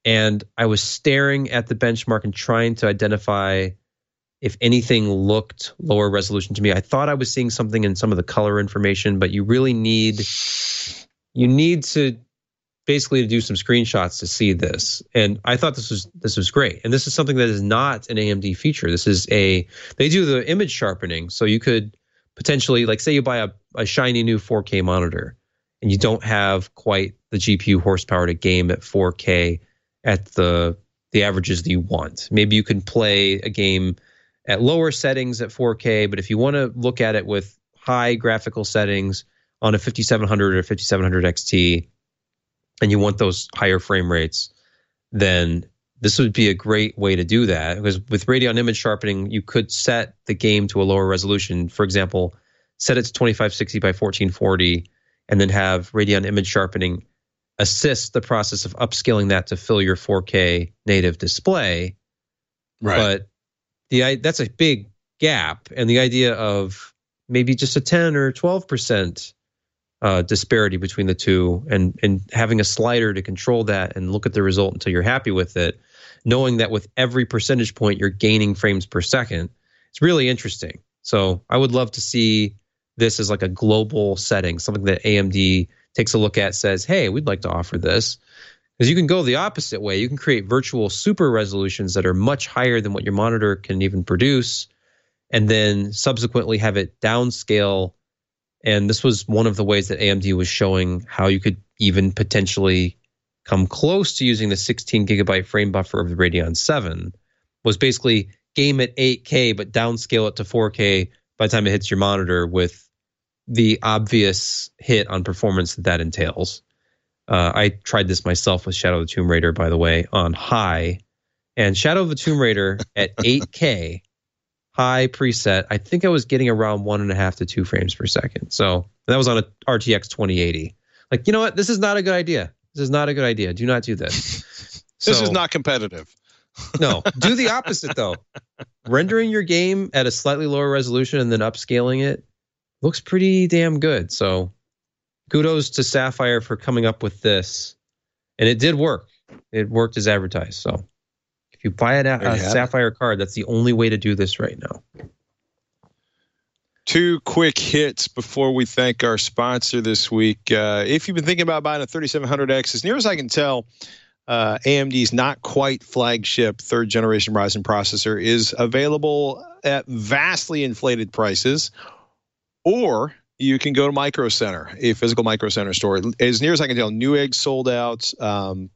And I was staring at the benchmark and trying to identify if anything looked lower resolution to me. I thought I was seeing something in some of the color information, but you really need you need to basically to do some screenshots to see this. And I thought this was this was great. And this is something that is not an AMD feature. This is a they do the image sharpening, so you could potentially like say you buy a, a shiny new 4K monitor and you don't have quite the GPU horsepower to game at 4K at the the averages that you want. Maybe you can play a game at lower settings at 4K, but if you want to look at it with high graphical settings on a 5700 or 5700 XT and you want those higher frame rates, then this would be a great way to do that because with Radeon image sharpening, you could set the game to a lower resolution. For example, set it to 2560 by 1440 and then have Radeon image sharpening assist the process of upscaling that to fill your 4K native display. Right. But the that's a big gap, and the idea of maybe just a ten or twelve percent uh, disparity between the two, and and having a slider to control that and look at the result until you're happy with it, knowing that with every percentage point you're gaining frames per second, it's really interesting. So I would love to see this as like a global setting, something that AMD takes a look at, says, "Hey, we'd like to offer this." Because you can go the opposite way. You can create virtual super resolutions that are much higher than what your monitor can even produce, and then subsequently have it downscale. And this was one of the ways that AMD was showing how you could even potentially come close to using the 16 gigabyte frame buffer of the Radeon 7 was basically game at 8K but downscale it to 4K by the time it hits your monitor with the obvious hit on performance that that entails. Uh, I tried this myself with Shadow of the Tomb Raider, by the way, on high. And Shadow of the Tomb Raider at 8K, high preset, I think I was getting around one and a half to two frames per second. So that was on a RTX 2080. Like, you know what? This is not a good idea. This is not a good idea. Do not do this. this so, is not competitive. no, do the opposite though. Rendering your game at a slightly lower resolution and then upscaling it looks pretty damn good. So kudos to Sapphire for coming up with this. And it did work. It worked as advertised. So if you buy a, There a have it. Sapphire card, that's the only way to do this right now. Two quick hits before we thank our sponsor this week. Uh, if you've been thinking about buying a 3700X, as near as I can tell, uh, AMD's not quite flagship third generation Ryzen processor is available at vastly inflated prices, or you can go to Micro Center, a physical Micro Center store. As near as I can tell, Newegg sold out. Um,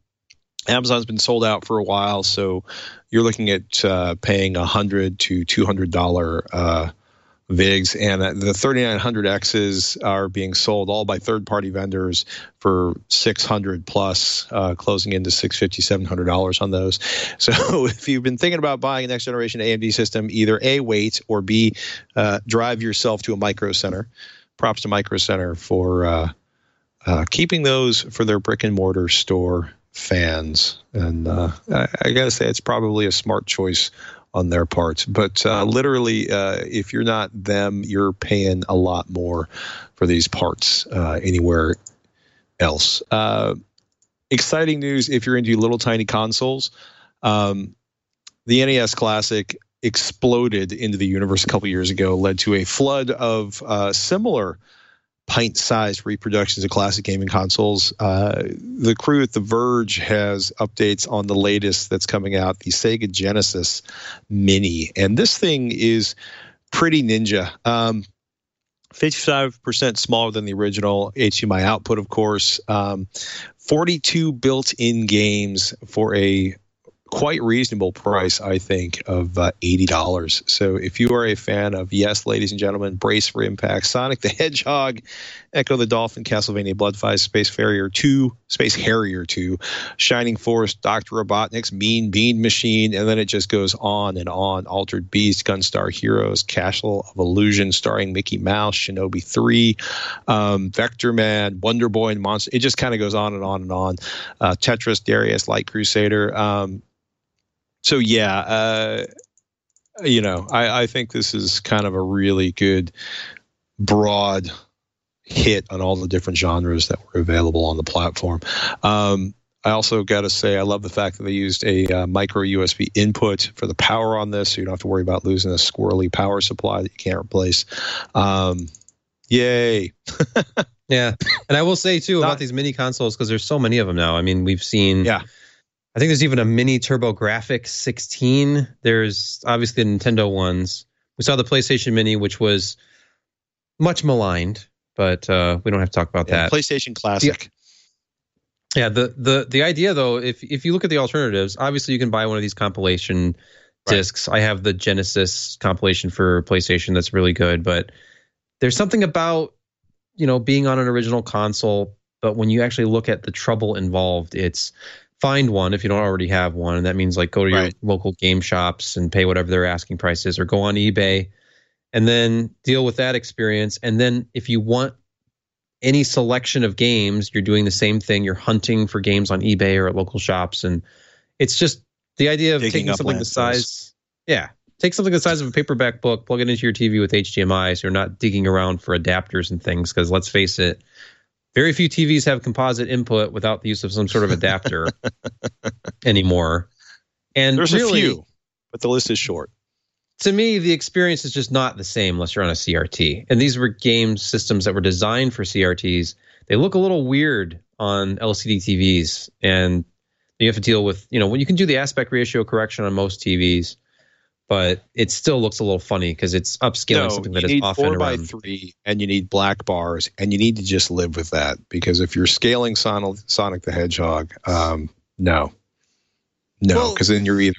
Amazon's been sold out for a while, so you're looking at uh, paying a hundred to two hundred dollar uh, VIGs, and uh, the 3900Xs are being sold all by third-party vendors for 600 plus, uh, closing into 650 700 dollars on those. So if you've been thinking about buying a next generation AMD system, either a wait or b uh, drive yourself to a Micro Center. Props to Micro Center for uh, uh, keeping those for their brick and mortar store fans, and uh, I, I got to say it's probably a smart choice on their part. But uh, literally, uh, if you're not them, you're paying a lot more for these parts uh, anywhere else. Uh, exciting news if you're into little tiny consoles. Um, the NES Classic exploded into the universe a couple years ago, led to a flood of uh, similar pint-sized reproductions of classic gaming consoles. Uh, the crew at The Verge has updates on the latest that's coming out, the Sega Genesis Mini, and this thing is pretty ninja. Um, 55% smaller than the original HDMI output, of course. Um, 42 built-in games for a quite reasonable price, I think, of uh, eighty dollars. So if you are a fan of yes, ladies and gentlemen, brace for impact, Sonic the Hedgehog, Ecco the Dolphin, Castlevania Bloodfight, Space Harrier Two, Space Harrier Two, Shining Force, Doctor Robotnik's Mean Bean Machine, and then it just goes on and on. Altered Beast, Gunstar Heroes, Castle of Illusion, starring Mickey Mouse, Shinobi Three, um, Vector Man, Wonder Boy, and Monster. It just kind of goes on and on and on. Uh, Tetris, Darius, Light Crusader. Um, so yeah, uh, you know, I, I think this is kind of a really good broad hit on all the different genres that were available on the platform. Um, I also got to say, I love the fact that they used a uh, micro USB input for the power on this, so you don't have to worry about losing a squirrely power supply that you can't replace. Um, yay! Yeah, and I will say too Not- about these mini consoles because there's so many of them now. I mean, we've seen. Yeah. I think there's even a mini TurboGrafx 16. There's obviously the Nintendo ones. We saw the PlayStation Mini, which was much maligned, but uh, we don't have to talk about Yeah, that. PlayStation Classic. Yeah, the the the idea though, if if you look at the alternatives, obviously you can buy one of these compilation Right. discs. I have the Genesis compilation for PlayStation that's really good, but there's something about you know being on an original console, but when you actually look at the trouble involved, it's find one if you don't already have one, and that means like go to your local game shops and pay whatever their asking price is, or go on eBay and then deal with that experience. And then if you want any selection of games, you're doing the same thing. You're hunting for games on eBay or at local shops, and it's just the idea of taking something the size, yeah, take something the size of a paperback book, plug it into your TV with HDMI, so you're not digging around for adapters and things. Because let's face it, very few TVs have composite input without the use of some sort of adapter anymore. And There's really, a few, but the list is short. To me, the experience is just not the same unless you're on a CRT. And these were game systems that were designed for CRTs. They look a little weird on LCD TVs, and you have to deal with, you know, when you can do the aspect ratio correction on most TVs, but it still looks a little funny because it's upscaling something that you is need often four by around. three, and you need black bars, and you need to just live with that because if you're scaling Sonic, Sonic the Hedgehog, um, no, no, Well- because then you're either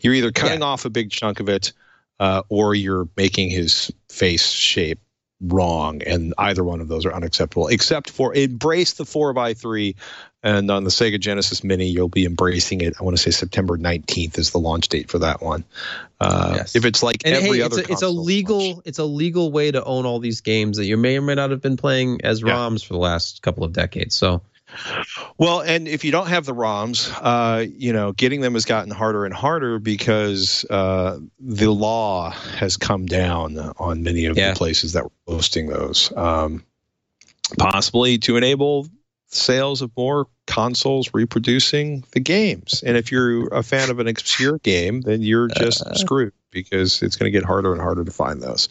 you're either cutting off a big chunk of it, uh, or you're making his face shape wrong, and either one of those are unacceptable. Except for embrace the four by three, and on the Sega Genesis Mini, you'll be embracing it. I want to say September 19th is the launch date for that one. Uh, Yes. If it's like And every hey, other, it's a, it's a legal launch. it's a legal way to own all these games that you may or may not have been playing as Yeah. ROMs for the last couple of decades. So Well, and if you don't have the ROMs, uh, you know, getting them has gotten harder and harder because uh, the law has come down on many of Yeah. the places that were hosting those. Um, possibly to enable sales of more consoles reproducing the games. And if you're a fan of an obscure game, then you're just uh, screwed because it's going to get harder and harder to find those.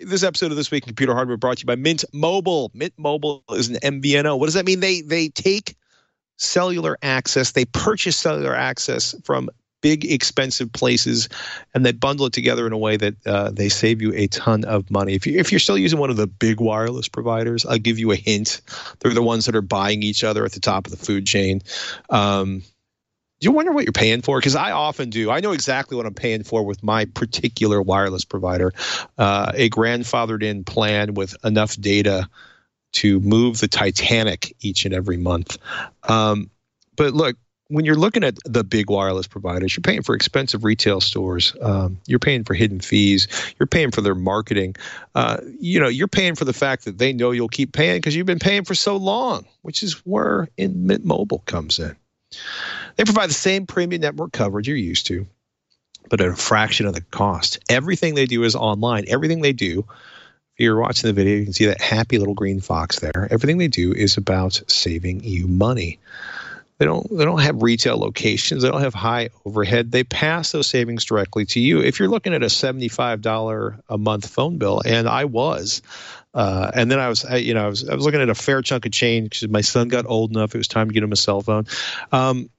This episode of This Week in Computer Hardware brought to you by Mint Mobile. Mint Mobile is an MVNO. What does that mean? They they take cellular access, they purchase cellular access from big expensive places and they bundle it together in a way that uh, they save you a ton of money if, you, if you're still using one of the big wireless providers i'll give you a hint they're the ones that are buying each other at the top of the food chain um, do you wonder what you're paying for? Because I often do. I know exactly what I'm paying for with my particular wireless provider, uh, a grandfathered in plan with enough data to move the Titanic each and every month. Um, but look, when you're looking at the big wireless providers, you're paying for expensive retail stores. Um, you're paying for hidden fees. You're paying for their marketing. Uh, you know, you're paying for the fact that they know you'll keep paying because you've been paying for so long, which is where Mint Mobile comes in. They provide the same premium network coverage you're used to, but at a fraction of the cost. Everything they do is online. Everything they do if you're watching the video, you can see that happy little green fox there. Everything they do is about saving you money. They don't they don't have retail locations. They don't have high overhead. They pass those savings directly to you. If you're looking at a $75 a month phone bill, and I was, uh, and then I was, you know, I was, I was looking at a fair chunk of change because my son got old enough. It was time to get him a cell phone. Um,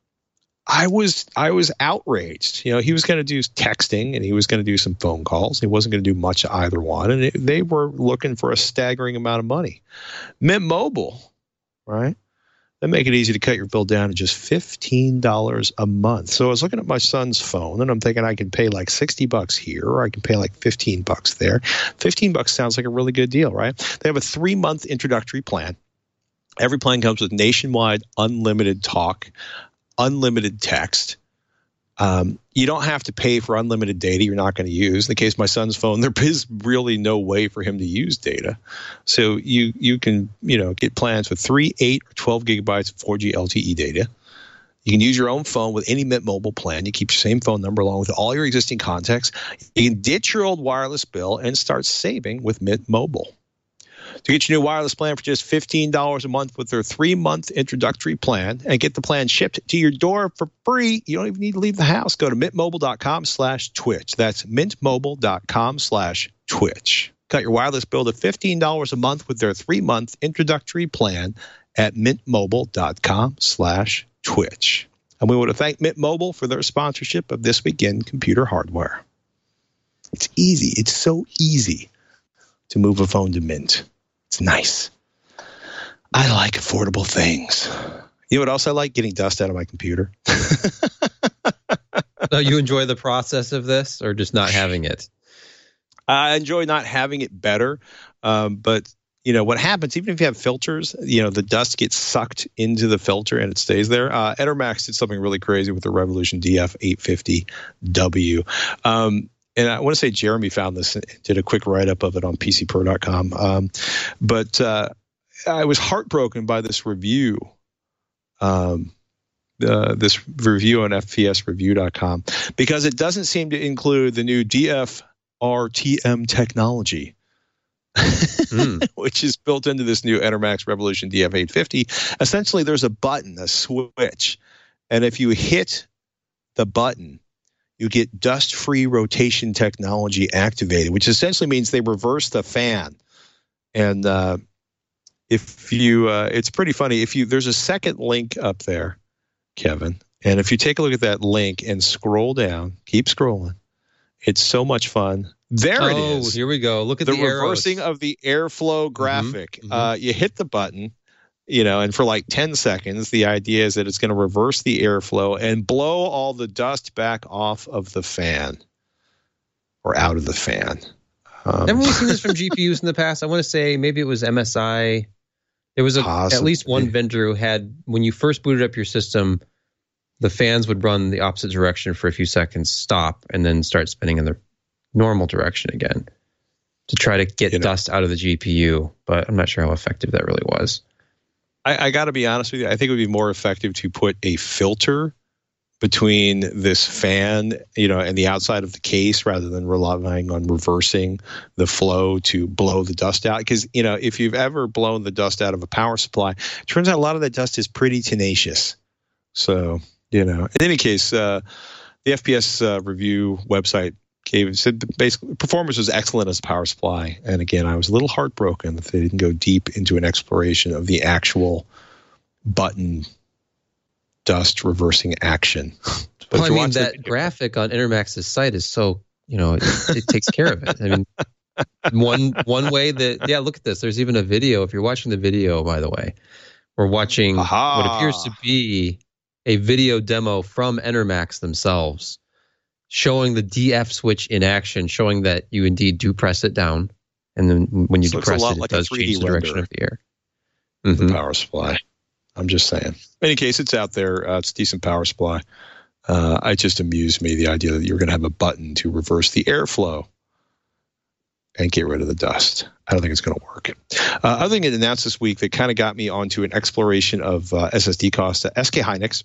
I was I was outraged. You know, he was going to do texting and he was going to do some phone calls. He wasn't going to do much either one, and it, they were looking for a staggering amount of money. Mint Mobile, right? They make it easy to cut your bill down to just $15 a month. So I was looking at my son's phone and I'm thinking I can pay like 60 bucks here or I can pay like 15 bucks there. 15 bucks sounds like a really good deal, right? They have a 3-month introductory plan. Every plan comes with nationwide unlimited talk, unlimited text, um, you don't have to pay for unlimited data you're not going to use. In the case of my son's phone, there is really no way for him to use data. So you you can you know get plans with three, eight, or twelve gigabytes of 4G LTE data. You can use your own phone with any Mint Mobile plan. You keep your same phone number along with all your existing contacts. You can ditch your old wireless bill and start saving with Mint Mobile. To get your new wireless plan for just $15 a month with their three month introductory plan and get the plan shipped to your door for free, you don't even need to leave the house. Go to mintmobile.com slash twich. That's mintmobile.com slash twich. Cut your wireless bill to $15 a month with their three month introductory plan at mintmobile.com slash twich. And we want to thank Mint Mobile for their sponsorship of This Week in Computer Hardware. It's easy. It's so easy to move a phone to Mint. It's nice. I like affordable things. You know what else I like? Getting dust out of my computer. so you enjoy the process of this or just not having it? I enjoy not having it better. Um, but you know what happens even if you have filters you know the dust gets sucked into the filter and it stays there uh, Enermax did something really crazy with the revolution df 850w um, and I want to say Jeremy found this and did a quick write up of it on PCPer.com. Um, but uh, I was heartbroken by this review, um, uh, this review on FPSReview.com, because it doesn't seem to include the new DFRTM technology. mm. which is built into this new Enermax Revolution DF850. Essentially, there's a button, a switch, and if you hit the button, you get dust free rotation technology activated, which essentially means they reverse the fan. And uh, if you, uh, it's pretty funny. If you, there's a second link up there, Kevin. And if you take a look at that link and scroll down, keep scrolling, it's so much fun. There oh, it is. Here we go. Look at the, the reversing arrows. of the airflow mm-hmm, graphic. Mm-hmm, mm-hmm. Uh, you hit the button, you know, and for like 10 seconds, the idea is that it's going to reverse the airflow and blow all the dust back off of the fan or out of the fan. Um, Haven't we seen this from GPUs in the past? I want to say maybe it was MSI. There was a, at least one vendor who had, when you first booted up your system, the fans would run the opposite direction for a few seconds, stop, and then start spinning in the normal direction again to try to get you know, dust out of the GPU. But I'm not sure how effective that really was. I, I got to be honest with you. I think it would be more effective to put a filter between this fan, you know, and the outside of the case rather than relying on reversing the flow to blow the dust out. Because, you know, if you've ever blown the dust out of a power supply, turns out a lot of that dust is pretty tenacious. So, you know, in any case, uh, the FPS uh, review website gave said basically performance was excellent as a power supply. And again, I was a little heartbroken that they didn't go deep into an exploration of the actual button dust reversing action. but well, I mean, that video, graphic on Enermax's site is so, you know, it, it takes care of it. I mean, one one way that yeah, look at this. There's even a video. If you're watching the video, by the way, we're watching Aha. what appears to be a video demo from Intermax themselves, showing the DF switch in action, showing that you indeed do press it down, and then when you so depress it, like it does change the direction of the air. Mm-hmm. The power supply. I'm just saying. In any case, it's out there. Uh, it's a decent power supply. Uh, it just amused me the idea that you're going to have a button to reverse the airflow and get rid of the dust. I don't think it's going to work. Uh, other thing it announced this week that kind of got me onto an exploration of uh, SSD costs. Uh, SK Hynix,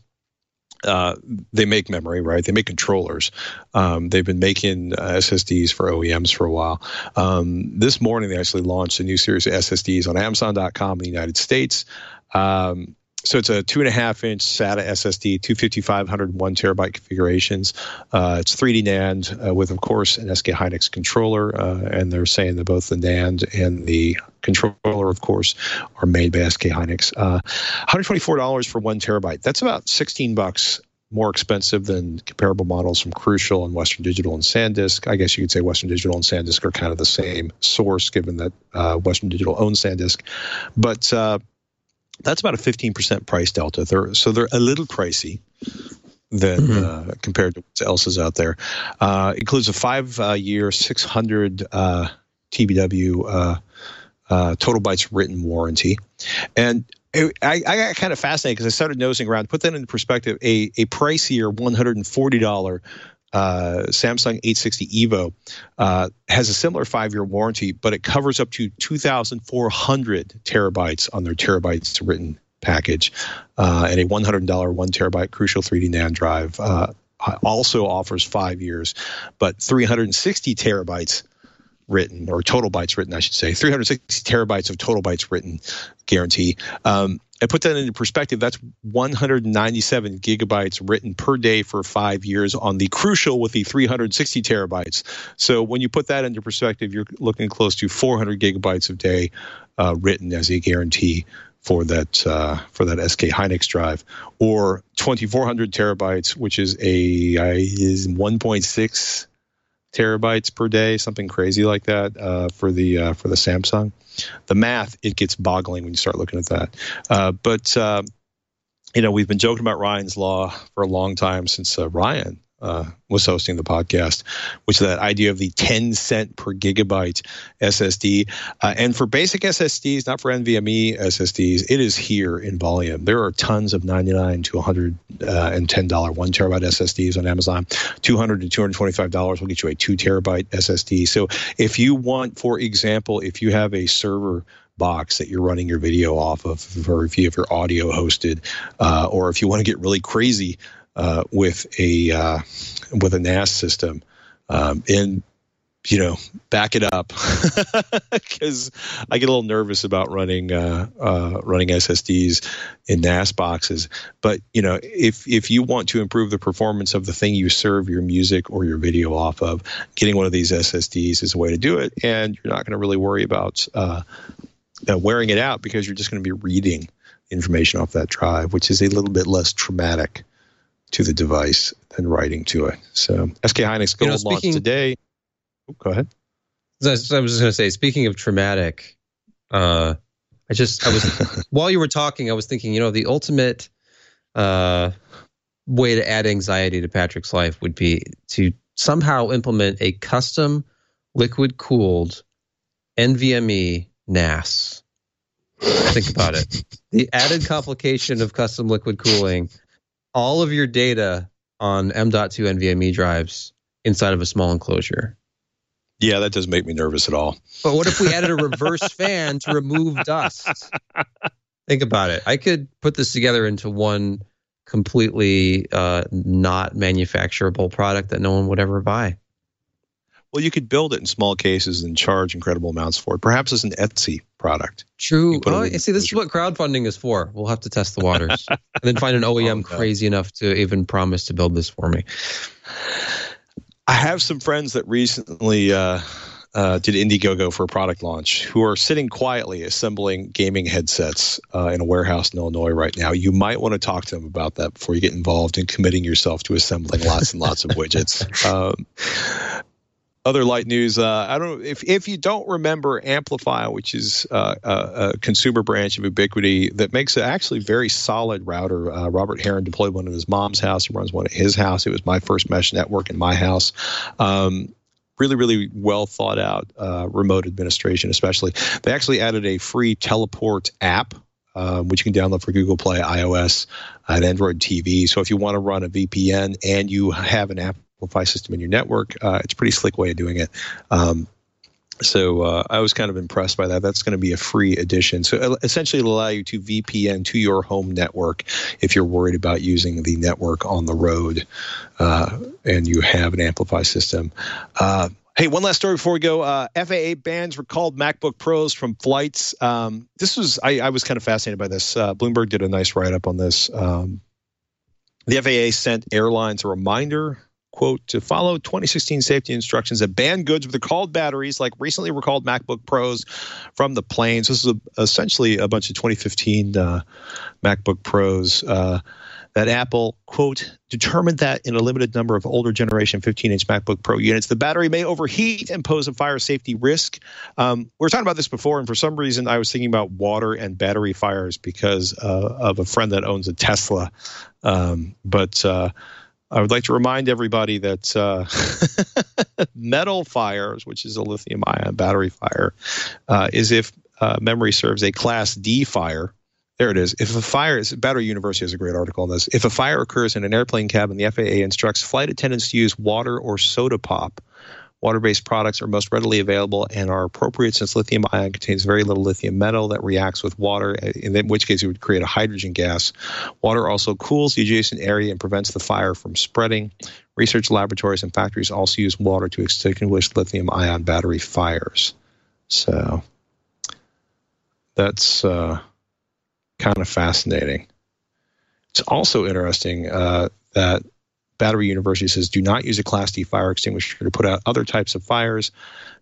uh, they make memory, right? They make controllers. Um, they've been making uh, SSDs for OEMs for a while. Um, this morning, they actually launched a new series of SSDs on Amazon.com in the United States. Um, so it's a two and a half inch SATA SSD, two 5500 one terabyte configurations. Uh, it's 3D NAND uh, with, of course, an SK Hynix controller, uh, and they're saying that both the NAND and the controller, of course, are made by SK Hynix. $124 uh, for one terabyte. That's about 16 bucks more expensive than comparable models from Crucial and Western Digital and SanDisk. I guess you could say Western Digital and SanDisk are kind of the same source, given that uh, Western Digital owns SanDisk. But uh, that's about a 15% price delta. They're, so they're a little pricey than mm-hmm. uh, compared to what else is out there. Uh, includes a five uh, year, 600 uh, TBW uh, uh, total bytes written warranty. And I, I got kind of fascinated because I started nosing around. Put that into perspective, a, a pricier $140 uh, Samsung 860 Evo uh, has a similar five year warranty, but it covers up to 2,400 terabytes on their terabytes written package. Uh, and a $100 one terabyte Crucial 3D NAND drive uh, also offers five years, but 360 terabytes written or total bytes written, I should say, 360 terabytes of total bytes written guarantee. Um, I put that into perspective. That's 197 gigabytes written per day for five years on the Crucial with the 360 terabytes. So when you put that into perspective, you're looking close to 400 gigabytes a day uh, written as a guarantee for that uh, for that SK Hynix drive, or 2,400 terabytes, which is a is 1.6 terabytes per day, something crazy like that uh, for the uh, for the Samsung. The math it gets boggling when you start looking at that. Uh, but uh, you know we've been joking about Ryan's law for a long time since uh, Ryan uh, was hosting the podcast, which is that idea of the 10 cent per gigabyte SSD. Uh, and for basic SSDs, not for NVMe SSDs, it is here in volume. There are tons of 99 to 110 dollar one terabyte SSDs on Amazon. 200 to 225 dollars will get you a two terabyte SSD. So if you want, for example, if you have a server box that you're running your video off of, or if you have your audio hosted, uh, or if you want to get really crazy uh, with a uh, with a NAS system, um, and you know back it up because I get a little nervous about running uh, uh, running SSDs in NAS boxes. But you know if if you want to improve the performance of the thing you serve your music or your video off of, getting one of these SSDs is a way to do it, and you're not going to really worry about uh, wearing it out because you're just going to be reading information off that drive, which is a little bit less traumatic to the device than writing to it. So SK Hynix Gold you know, speaking, launched today. Oh, go ahead. I was just going to say, speaking of traumatic, uh, I just I was while you were talking, I was thinking, you know, the ultimate uh, way to add anxiety to Patrick's life would be to somehow implement a custom liquid cooled NVMe NAS. Think about it. The added complication of custom liquid cooling all of your data on M.2 NVMe drives inside of a small enclosure. Yeah, that doesn't make me nervous at all. But what if we added a reverse fan to remove dust? Think about it. I could put this together into one completely uh, not manufacturable product that no one would ever buy. Well, you could build it in small cases and charge incredible amounts for it. Perhaps as an Etsy product. True. Oh, see, this is what crowdfunding is for. We'll have to test the waters and then find an OEM oh, no. crazy enough to even promise to build this for me. I have some friends that recently uh, uh, did Indiegogo for a product launch who are sitting quietly assembling gaming headsets uh, in a warehouse in Illinois right now. You might want to talk to them about that before you get involved in committing yourself to assembling lots and lots of widgets. Um, other light news. Uh, I don't if if you don't remember AmpliFi, which is uh, a, a, consumer branch of Ubiquiti that makes an actually very solid router. Uh, Robert Heron deployed one at his mom's house. He runs one at his house. It was my first mesh network in my house. Um, really, really well thought out uh, remote administration, especially. They actually added a free teleport app um, which you can download for Google Play, iOS, and Android TV. So if you want to run a VPN and you have an app Wi-Fi system in your network. Uh, it's a pretty slick way of doing it. Um, so uh, I was kind of impressed by that. That's going to be a free addition. So uh, essentially, it'll allow you to VPN to your home network if you're worried about using the network on the road uh, and you have an AmpliFi system. Uh, hey, one last story before we go. Uh, FAA bans recalled MacBook Pros from flights. Um, this was I, I, was kind of fascinated by this. Bloomberg did a nice write up on this. Um, the FAA sent airlines a reminder quote, to follow 2016 safety instructions that ban goods with recalled batteries, like recently recalled MacBook Pros from the planes. This is a, essentially a bunch of 2015 uh, MacBook Pros. Uh, that Apple, quote, determined that in a limited number of older generation 15 inch MacBook Pro units, the battery may overheat and pose a fire safety risk. Um, we were talking about this before, and for some reason, I was thinking about water and battery fires because uh, of a friend that owns a Tesla. Um, but uh, I would like to remind everybody that uh, metal fires, which is a lithium ion battery fire, uh, is if uh, memory serves a class D fire. There it is. If a fire is Battery University has a great article on this. If a fire occurs in an airplane cabin, the FAA instructs flight attendants to use water or soda pop Water-based products are most readily available and are appropriate since lithium ion contains very little lithium metal that reacts with water, in which case it would create a hydrogen gas. Water also cools the adjacent area and prevents the fire from spreading. Research laboratories and factories also use water to extinguish lithium ion battery fires. So that's uh, kind of fascinating. It's also interesting uh, that Battery University says do not use a Class D fire extinguisher to put out other types of fires.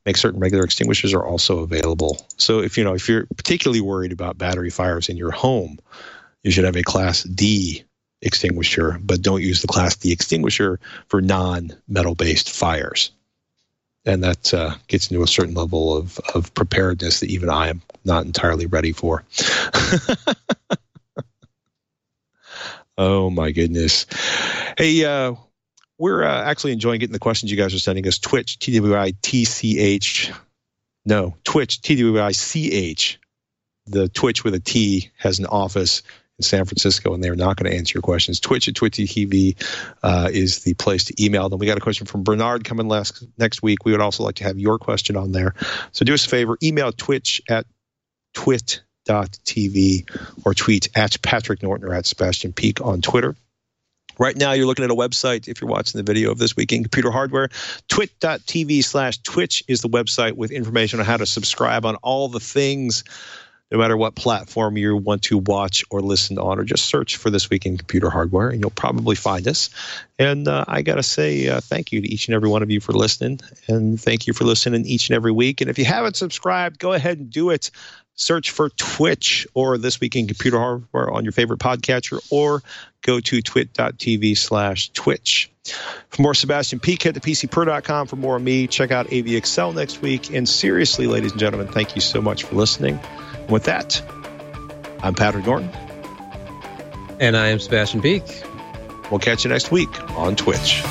Make certain regular extinguishers are also available. So if you know if you're particularly worried about battery fires in your home, you should have a Class D extinguisher, but don't use the Class D extinguisher for non-metal based fires. And that uh, gets into a certain level of, of preparedness that even I am not entirely ready for. Oh my goodness. Hey, uh, we're uh, actually enjoying getting the questions you guys are sending us. Twitch, T W I T C H. No, Twitch, T W I C H. The Twitch with a T has an office in San Francisco, and they're not going to answer your questions. Twitch at Twitch TV uh, is the place to email them. We got a question from Bernard coming last next week. We would also like to have your question on there. So do us a favor, email twich at twit TV or tweet at Patrick Norton or at Sebastian Peak on Twitter. Right now, you're looking at a website. If you're watching the video of this week in computer hardware, twit.tv slash twich is the website with information on how to subscribe on all the things, no matter what platform you want to watch or listen on, or just search for this week in computer hardware, and you'll probably find us. And uh, I got to say uh, thank you to each and every one of you for listening, and thank you for listening each and every week. And if you haven't subscribed, go ahead and do it search for Twitch or This Week in Computer Hardware on your favorite podcatcher or go to twit.tv slash twich. For more Sebastian Peak, head to PCPer.com. For more of me, check out AVXL next week. And seriously, ladies and gentlemen, thank you so much for listening. And with that, I'm Patrick Norton. And I am Sebastian Peak. We'll catch you next week on Twitch.